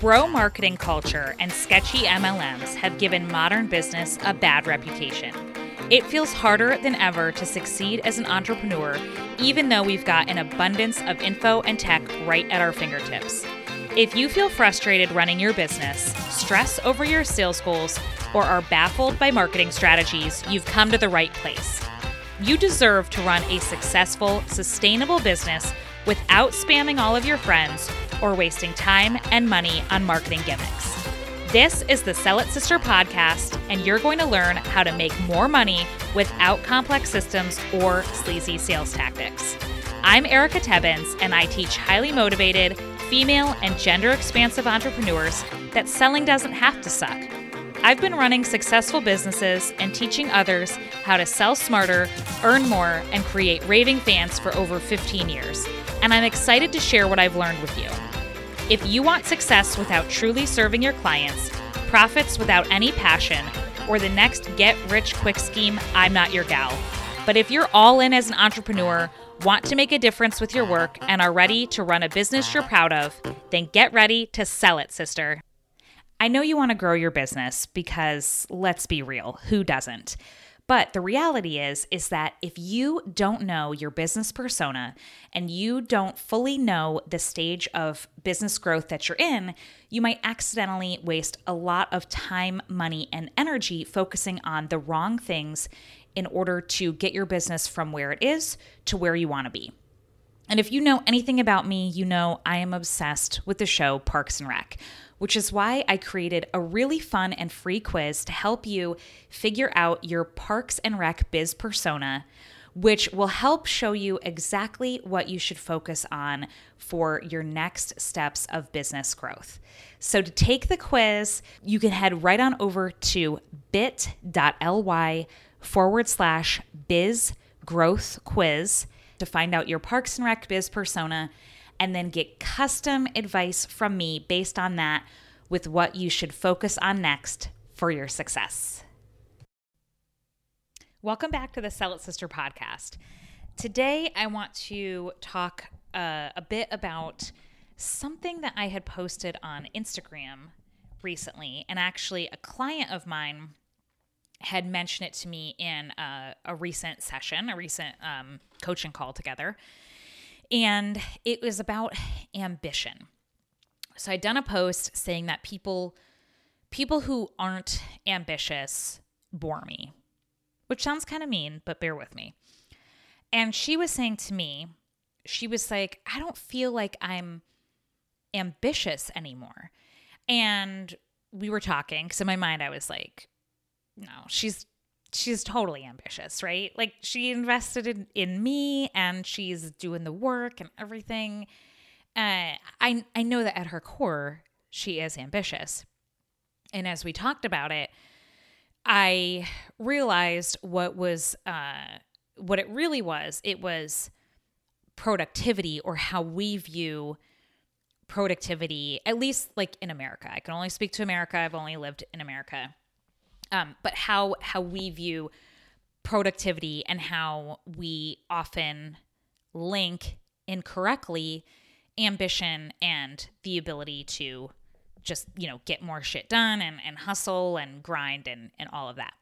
Bro marketing culture and sketchy MLMs have given modern business a bad reputation. It feels harder than ever to succeed as an entrepreneur, even though we've got an abundance of info and tech right at our fingertips. If you feel frustrated running your business, stress over your sales goals, or are baffled by marketing strategies, you've come to the right place. You deserve to run a successful, sustainable business without spamming all of your friends or wasting time and money on marketing gimmicks. This is the Sell It Sister podcast, and you're going to learn how to make more money without complex systems or sleazy sales tactics. I'm Erica Tebbens, and I teach highly motivated, female, and gender expansive entrepreneurs that selling doesn't have to suck. I've been running successful businesses and teaching others how to sell smarter, earn more, and create raving fans for over 15 years. And I'm excited to share what I've learned with you. If you want success without truly serving your clients, profits without any passion, or the next get rich quick scheme, I'm not your gal. But if you're all in as an entrepreneur, want to make a difference with your work, and are ready to run a business you're proud of, then get ready to sell it, sister. I know you want to grow your business because let's be real, who doesn't? But the reality is is that if you don't know your business persona and you don't fully know the stage of business growth that you're in, you might accidentally waste a lot of time, money, and energy focusing on the wrong things in order to get your business from where it is to where you want to be. And if you know anything about me, you know I am obsessed with the show Parks and Rec which is why I created a really fun and free quiz to help you figure out your Parks and Rec biz persona, which will help show you exactly what you should focus on for your next steps of business growth. So, to take the quiz, you can head right on over to bit.ly forward slash biz growth quiz to find out your Parks and Rec biz persona and then get custom advice from me based on that with what you should focus on next for your success. Welcome back to the Sell It Sister podcast. Today, I want to talk uh, a bit about something that I had posted on Instagram recently. And actually, a client of mine had mentioned it to me in a, a recent session, a recent um, coaching call together and it was about ambition. So I'd done a post saying that people people who aren't ambitious bore me, which sounds kind of mean, but bear with me. And she was saying to me, she was like, I don't feel like I'm ambitious anymore. And we were talking because in my mind I was like, no, she's she's totally ambitious, right? Like she invested in, in me and she's doing the work and everything. Uh, I I know that at her core she is ambitious. And as we talked about it, I realized what was uh, what it really was. It was productivity or how we view productivity, at least like in America. I can only speak to America. I've only lived in America um, but how how we view productivity and how we often link incorrectly ambition and the ability to just you know get more shit done and, and hustle and grind and, and all of that.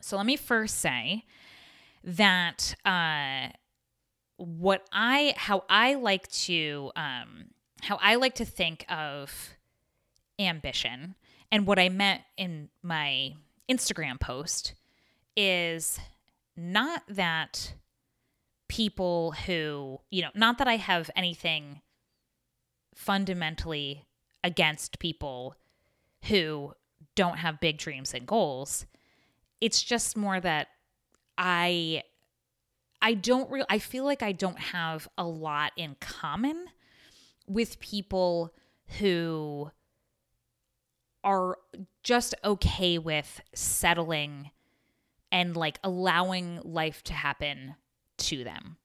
So let me first say that uh, what i how i like to um, how i like to think of ambition and what I meant in my Instagram post is not that people who, you know, not that I have anything fundamentally against people who don't have big dreams and goals. It's just more that I I don't really I feel like I don't have a lot in common with people who are just okay with settling and like allowing life to happen to them.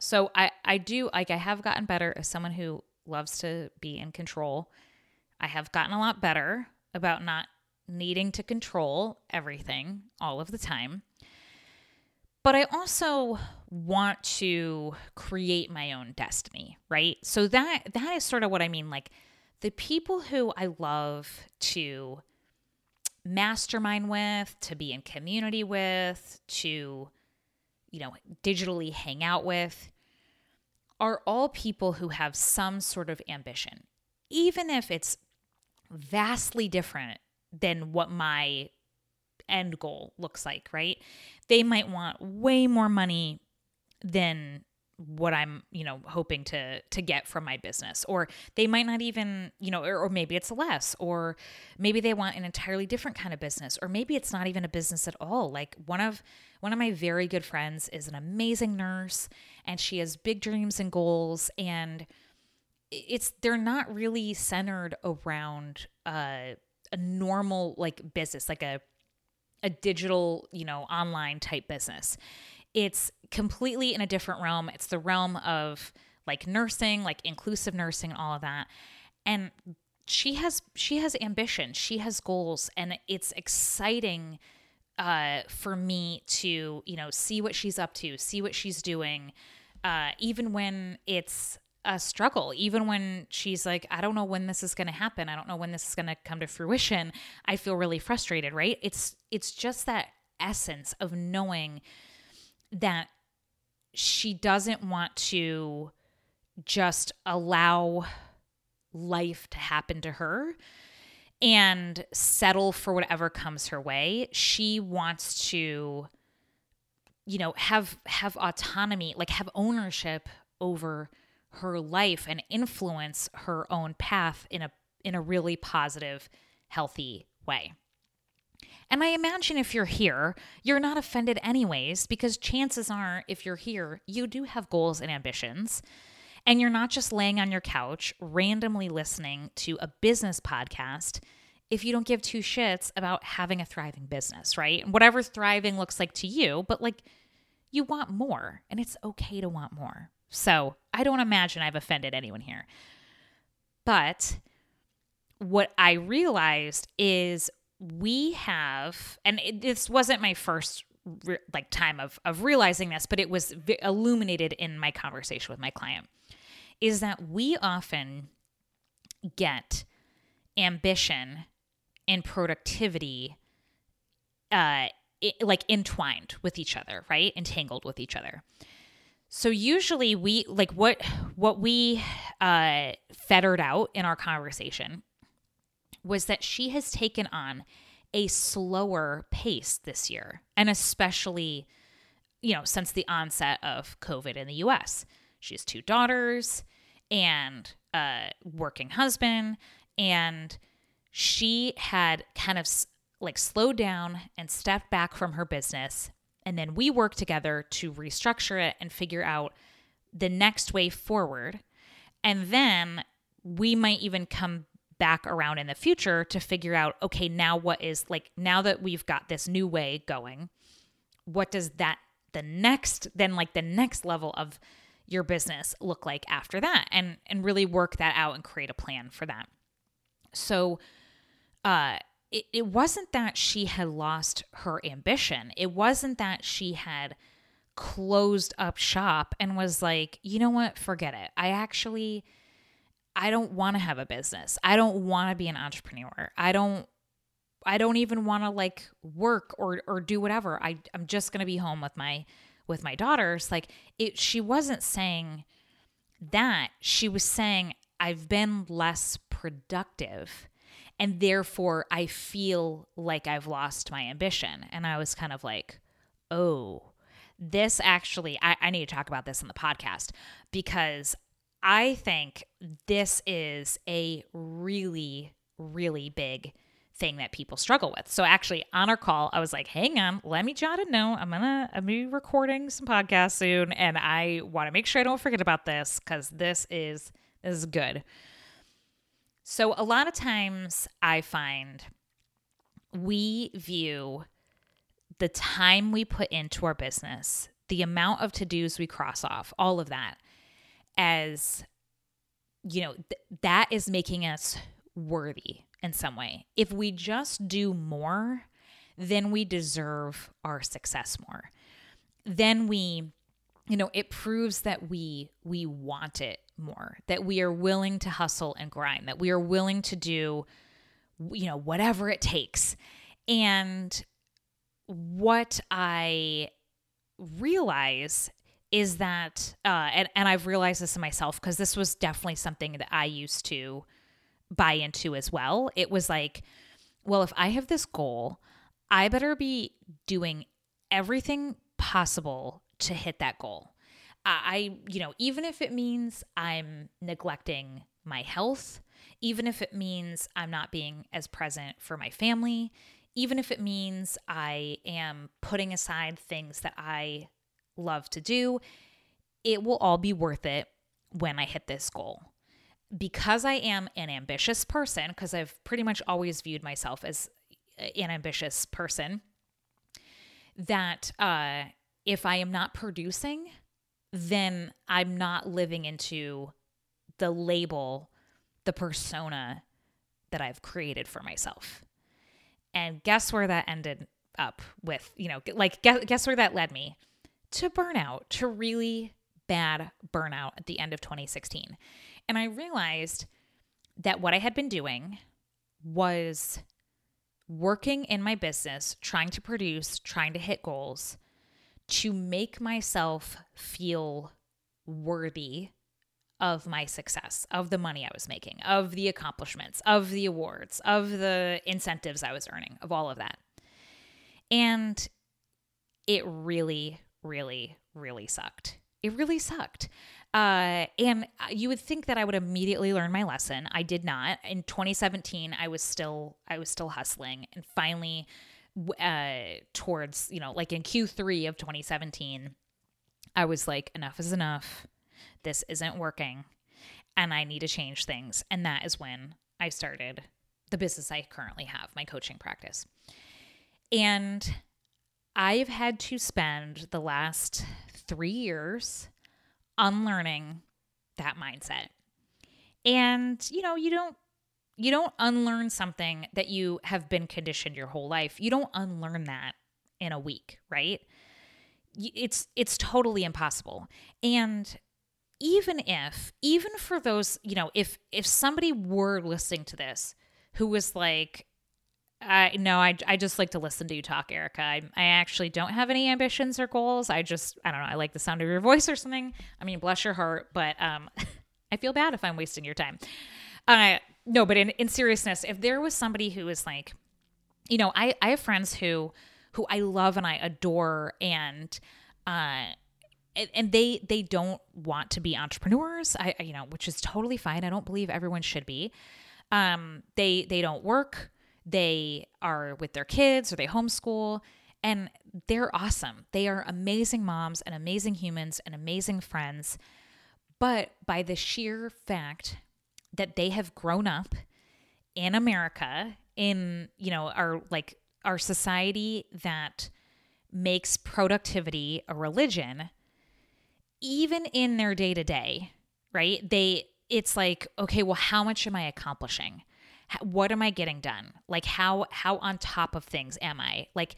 So I I do like I have gotten better as someone who loves to be in control. I have gotten a lot better about not needing to control everything all of the time. But I also want to create my own destiny, right? So that that is sort of what I mean like the people who I love to mastermind with, to be in community with, to, you know, digitally hang out with, are all people who have some sort of ambition, even if it's vastly different than what my end goal looks like, right? They might want way more money than what I'm, you know, hoping to to get from my business. Or they might not even, you know, or, or, maybe it's less, or maybe they want an entirely different kind of business, or maybe it's not even a business at all. Like one of one of my very good friends is an amazing nurse and she has big dreams and goals and it's they're not really centered around uh, a normal like business, like a a digital, you know, online type business. It's completely in a different realm. It's the realm of like nursing, like inclusive nursing, all of that. And she has she has ambition, she has goals, and it's exciting uh, for me to you know see what she's up to, see what she's doing, uh, even when it's a struggle even when she's like i don't know when this is going to happen. I don't know when this is going to come to fruition. I feel really frustrated right? It's it's just that essence of knowing that she doesn't want to just allow life to happen to her and settle for whatever comes her way she wants to you know have have autonomy like have ownership over her life and influence her own path in a in a really positive, healthy way. And I imagine if you're here, you're not offended anyways, because chances are, if you're here, you do have goals and ambitions. And you're not just laying on your couch randomly listening to a business podcast if you don't give two shits about having a thriving business, right? Whatever thriving looks like to you, but like you want more, and it's okay to want more. So I don't imagine I've offended anyone here. But what I realized is we have, and it, this wasn't my first re- like time of of realizing this, but it was v- illuminated in my conversation with my client, is that we often get ambition and productivity uh it, like entwined with each other, right? Entangled with each other. So usually we like what what we uh fettered out in our conversation was that she has taken on a slower pace this year and especially you know since the onset of covid in the US. She has two daughters and a working husband and she had kind of like slowed down and stepped back from her business and then we work together to restructure it and figure out the next way forward. And then we might even come back around in the future to figure out okay, now what is like, now that we've got this new way going, what does that, the next, then like the next level of your business look like after that? And, and really work that out and create a plan for that. So, uh, it, it wasn't that she had lost her ambition. It wasn't that she had closed up shop and was like, you know what, forget it. I actually, I don't want to have a business. I don't want to be an entrepreneur. I don't, I don't even want to like work or or do whatever. I I'm just gonna be home with my with my daughters. Like it, she wasn't saying that. She was saying I've been less productive and therefore I feel like I've lost my ambition. And I was kind of like, oh, this actually, I, I need to talk about this in the podcast because I think this is a really, really big thing that people struggle with. So actually on our call, I was like, hang on, let me jot a note. I'm gonna I'm gonna be recording some podcasts soon and I wanna make sure I don't forget about this because this is this is good. So, a lot of times I find we view the time we put into our business, the amount of to dos we cross off, all of that as, you know, th- that is making us worthy in some way. If we just do more, then we deserve our success more. Then we you know, it proves that we we want it more, that we are willing to hustle and grind, that we are willing to do you know, whatever it takes. And what I realize is that, uh, and, and I've realized this in myself because this was definitely something that I used to buy into as well. It was like, well, if I have this goal, I better be doing everything possible to hit that goal. I, you know, even if it means I'm neglecting my health, even if it means I'm not being as present for my family, even if it means I am putting aside things that I love to do, it will all be worth it when I hit this goal. Because I am an ambitious person, because I've pretty much always viewed myself as an ambitious person, that uh, if I am not producing, then I'm not living into the label, the persona that I've created for myself. And guess where that ended up with, you know, like guess, guess where that led me? To burnout, to really bad burnout at the end of 2016. And I realized that what I had been doing was working in my business, trying to produce, trying to hit goals to make myself feel worthy of my success, of the money I was making, of the accomplishments, of the awards, of the incentives I was earning, of all of that. And it really, really, really sucked. It really sucked. Uh, and you would think that I would immediately learn my lesson. I did not. In 2017, I was still I was still hustling, and finally, uh, towards you know like in Q3 of 2017, I was like, enough is enough this isn't working and I need to change things. And that is when I started the business I currently have, my coaching practice. And I've had to spend the last three years unlearning that mindset. And, you know, you don't you don't unlearn something that you have been conditioned your whole life. You don't unlearn that in a week, right? It's it's totally impossible. And even if even for those you know if if somebody were listening to this who was like I no, I, I just like to listen to you talk, Erica. I, I actually don't have any ambitions or goals. I just I don't know. I like the sound of your voice or something. I mean, bless your heart, but um, I feel bad if I'm wasting your time. Uh, no, but in in seriousness, if there was somebody who was like, you know, I I have friends who who I love and I adore, and uh, and they they don't want to be entrepreneurs i you know which is totally fine i don't believe everyone should be um they they don't work they are with their kids or they homeschool and they're awesome they are amazing moms and amazing humans and amazing friends but by the sheer fact that they have grown up in america in you know our like our society that makes productivity a religion even in their day to day, right? They, it's like, okay, well, how much am I accomplishing? What am I getting done? Like, how, how on top of things am I? Like,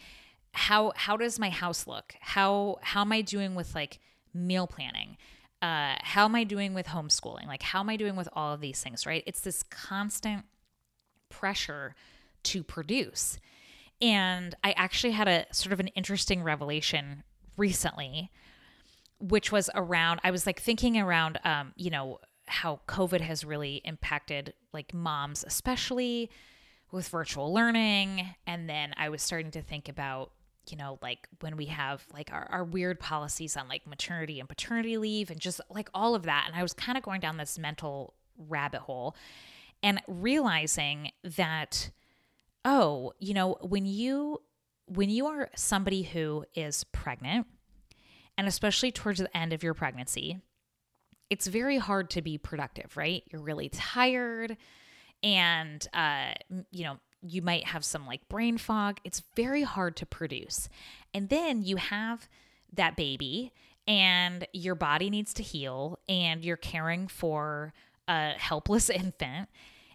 how, how does my house look? How, how am I doing with like meal planning? Uh, how am I doing with homeschooling? Like, how am I doing with all of these things, right? It's this constant pressure to produce. And I actually had a sort of an interesting revelation recently which was around I was like thinking around um, you know, how COVID has really impacted like moms, especially with virtual learning. And then I was starting to think about, you know, like when we have like our, our weird policies on like maternity and paternity leave and just like all of that. And I was kind of going down this mental rabbit hole and realizing that, oh, you know, when you when you are somebody who is pregnant and especially towards the end of your pregnancy, it's very hard to be productive, right? You're really tired and uh, you know, you might have some like brain fog. It's very hard to produce. And then you have that baby and your body needs to heal and you're caring for a helpless infant.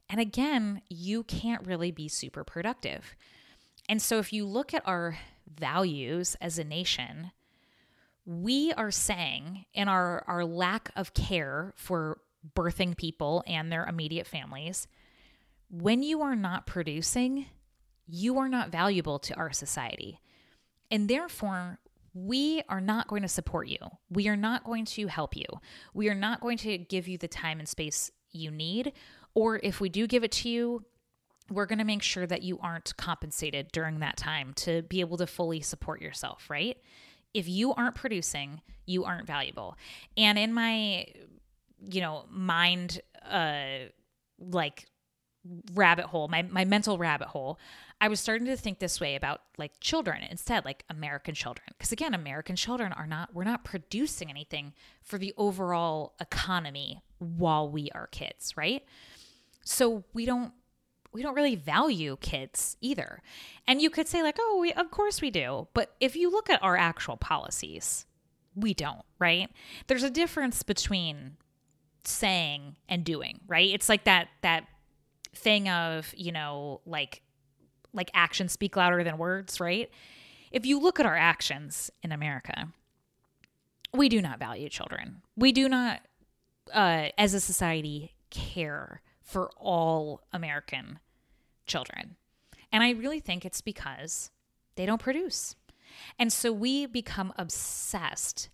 And again, you can't really be super productive. And so if you look at our values as a nation, we are saying in our, our lack of care for birthing people and their immediate families, when you are not producing, you are not valuable to our society. And therefore, we are not going to support you. We are not going to help you. We are not going to give you the time and space you need. Or if we do give it to you, we're going to make sure that you aren't compensated during that time to be able to fully support yourself, right? If you aren't producing, you aren't valuable. And in my, you know, mind, uh, like rabbit hole, my, my mental rabbit hole, I was starting to think this way about like children instead, like American children. Because again, American children are not, we're not producing anything for the overall economy while we are kids, right? So we don't we don't really value kids either. And you could say like, "Oh, we, of course we do." But if you look at our actual policies, we don't, right? There's a difference between saying and doing, right? It's like that that thing of, you know, like like actions speak louder than words, right? If you look at our actions in America, we do not value children. We do not uh, as a society care for all American children. And I really think it's because they don't produce. And so we become obsessed,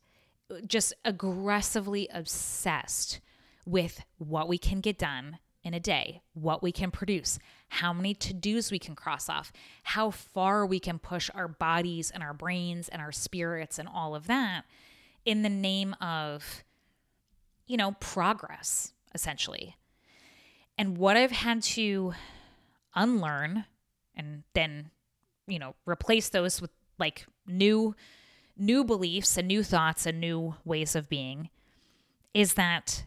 just aggressively obsessed with what we can get done in a day, what we can produce, how many to dos we can cross off, how far we can push our bodies and our brains and our spirits and all of that in the name of, you know, progress, essentially. And what I've had to unlearn and then, you know, replace those with like new new beliefs and new thoughts and new ways of being is that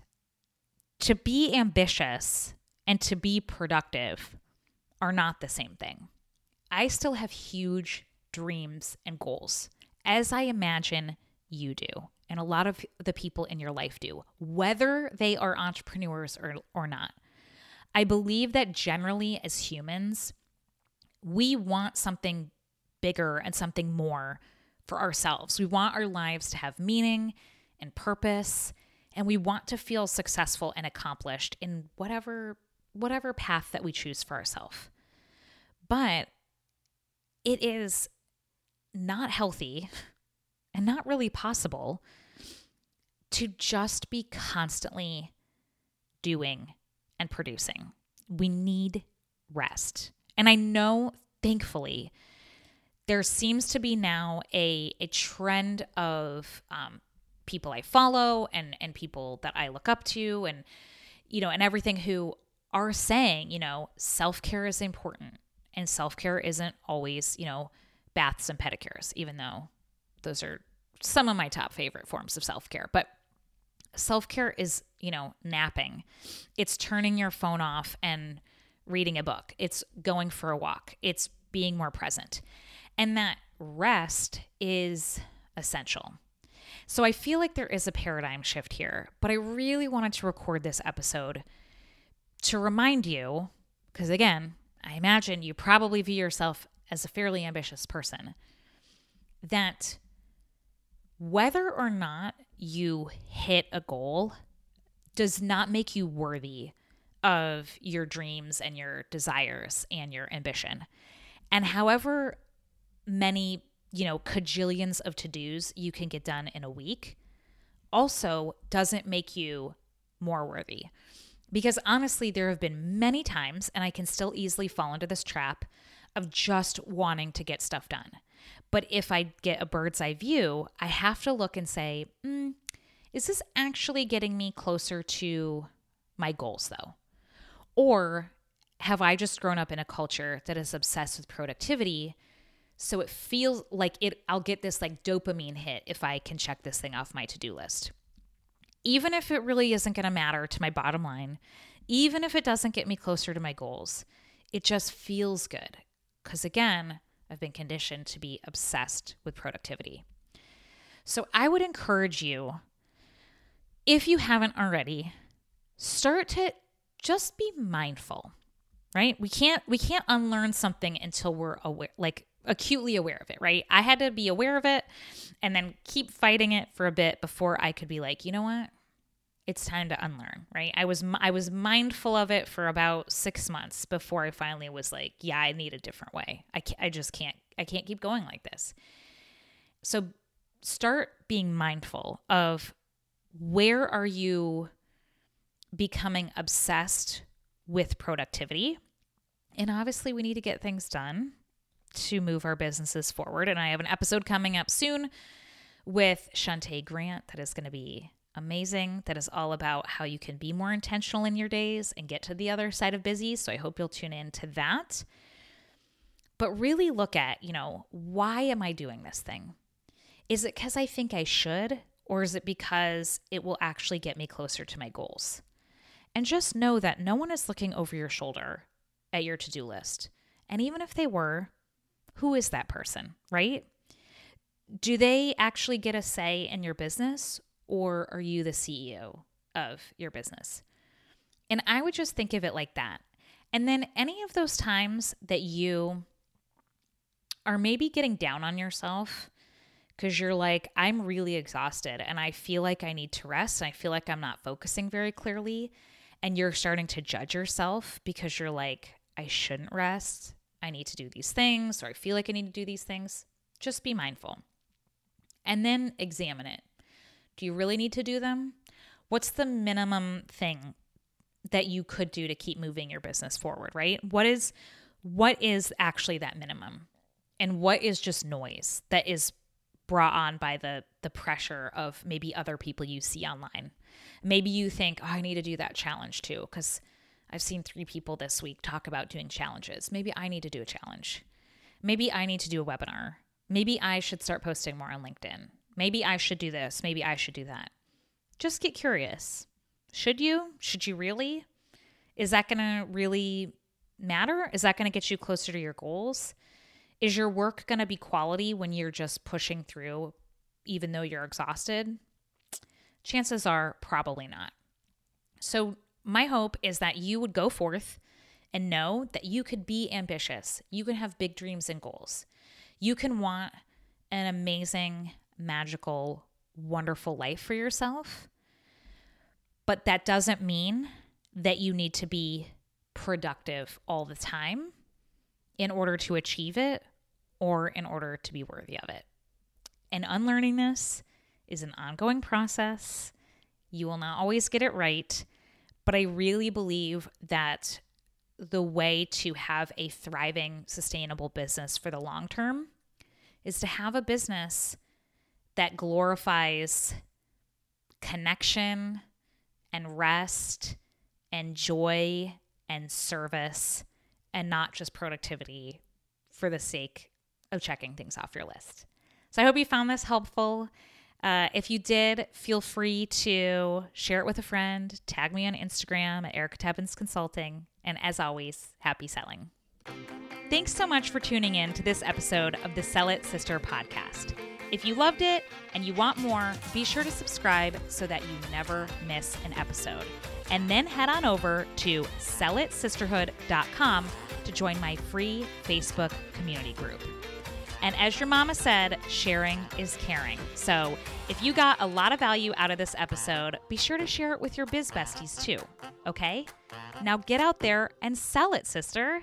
to be ambitious and to be productive are not the same thing. I still have huge dreams and goals, as I imagine you do, and a lot of the people in your life do, whether they are entrepreneurs or, or not. I believe that generally as humans, we want something bigger and something more for ourselves. We want our lives to have meaning and purpose, and we want to feel successful and accomplished in whatever whatever path that we choose for ourselves. But it is not healthy and not really possible to just be constantly doing and producing. We need rest. And I know, thankfully, there seems to be now a, a trend of um, people I follow and, and people that I look up to and, you know, and everything who are saying, you know, self care is important and self care isn't always, you know, baths and pedicures, even though those are some of my top favorite forms of self care. But self care is, you know, napping, it's turning your phone off and reading a book, it's going for a walk, it's being more present. And that rest is essential. So I feel like there is a paradigm shift here, but I really wanted to record this episode to remind you, because again, I imagine you probably view yourself as a fairly ambitious person, that whether or not you hit a goal does not make you worthy of your dreams and your desires and your ambition. And however many, you know, cajillions of to dos you can get done in a week also doesn't make you more worthy. Because honestly, there have been many times, and I can still easily fall into this trap of just wanting to get stuff done. But if I get a bird's eye view, I have to look and say, mm, is this actually getting me closer to my goals though? Or have I just grown up in a culture that is obsessed with productivity? So it feels like it I'll get this like dopamine hit if I can check this thing off my to-do list. Even if it really isn't going to matter to my bottom line, even if it doesn't get me closer to my goals, it just feels good. Cuz again, I've been conditioned to be obsessed with productivity. So I would encourage you, if you haven't already, start to just be mindful right we can't we can't unlearn something until we're aware like acutely aware of it, right? I had to be aware of it and then keep fighting it for a bit before I could be like, you know what? It's time to unlearn, right? I was I was mindful of it for about 6 months before I finally was like, yeah, I need a different way. I I just can't I can't keep going like this. So start being mindful of where are you becoming obsessed with productivity? And obviously, we need to get things done to move our businesses forward. And I have an episode coming up soon with Shantae Grant that is going to be amazing. That is all about how you can be more intentional in your days and get to the other side of busy. So I hope you'll tune in to that. But really look at, you know, why am I doing this thing? Is it because I think I should? Or is it because it will actually get me closer to my goals? And just know that no one is looking over your shoulder at your to do list. And even if they were, who is that person, right? Do they actually get a say in your business or are you the CEO of your business? And I would just think of it like that. And then any of those times that you are maybe getting down on yourself because you're like, I'm really exhausted and I feel like I need to rest. And I feel like I'm not focusing very clearly. And you're starting to judge yourself because you're like, I shouldn't rest. I need to do these things, or I feel like I need to do these things. Just be mindful. And then examine it. Do you really need to do them? What's the minimum thing that you could do to keep moving your business forward, right? What is what is actually that minimum? And what is just noise that is brought on by the the pressure of maybe other people you see online. Maybe you think, "Oh, I need to do that challenge too cuz I've seen three people this week talk about doing challenges. Maybe I need to do a challenge. Maybe I need to do a webinar. Maybe I should start posting more on LinkedIn. Maybe I should do this. Maybe I should do that. Just get curious. Should you? Should you really? Is that going to really matter? Is that going to get you closer to your goals? Is your work going to be quality when you're just pushing through, even though you're exhausted? Chances are probably not. So my hope is that you would go forth and know that you could be ambitious. You can have big dreams and goals. You can want an amazing, magical, wonderful life for yourself. But that doesn't mean that you need to be productive all the time in order to achieve it or in order to be worthy of it. And unlearning this is an ongoing process. You will not always get it right. But I really believe that the way to have a thriving, sustainable business for the long term is to have a business that glorifies connection and rest and joy and service and not just productivity for the sake of checking things off your list. So I hope you found this helpful. Uh, if you did, feel free to share it with a friend, tag me on Instagram at Erica Tebbens Consulting, and as always, happy selling. Thanks so much for tuning in to this episode of the Sell It Sister podcast. If you loved it and you want more, be sure to subscribe so that you never miss an episode. And then head on over to sellitsisterhood.com to join my free Facebook community group. And as your mama said, sharing is caring. So if you got a lot of value out of this episode, be sure to share it with your biz besties too. Okay? Now get out there and sell it, sister.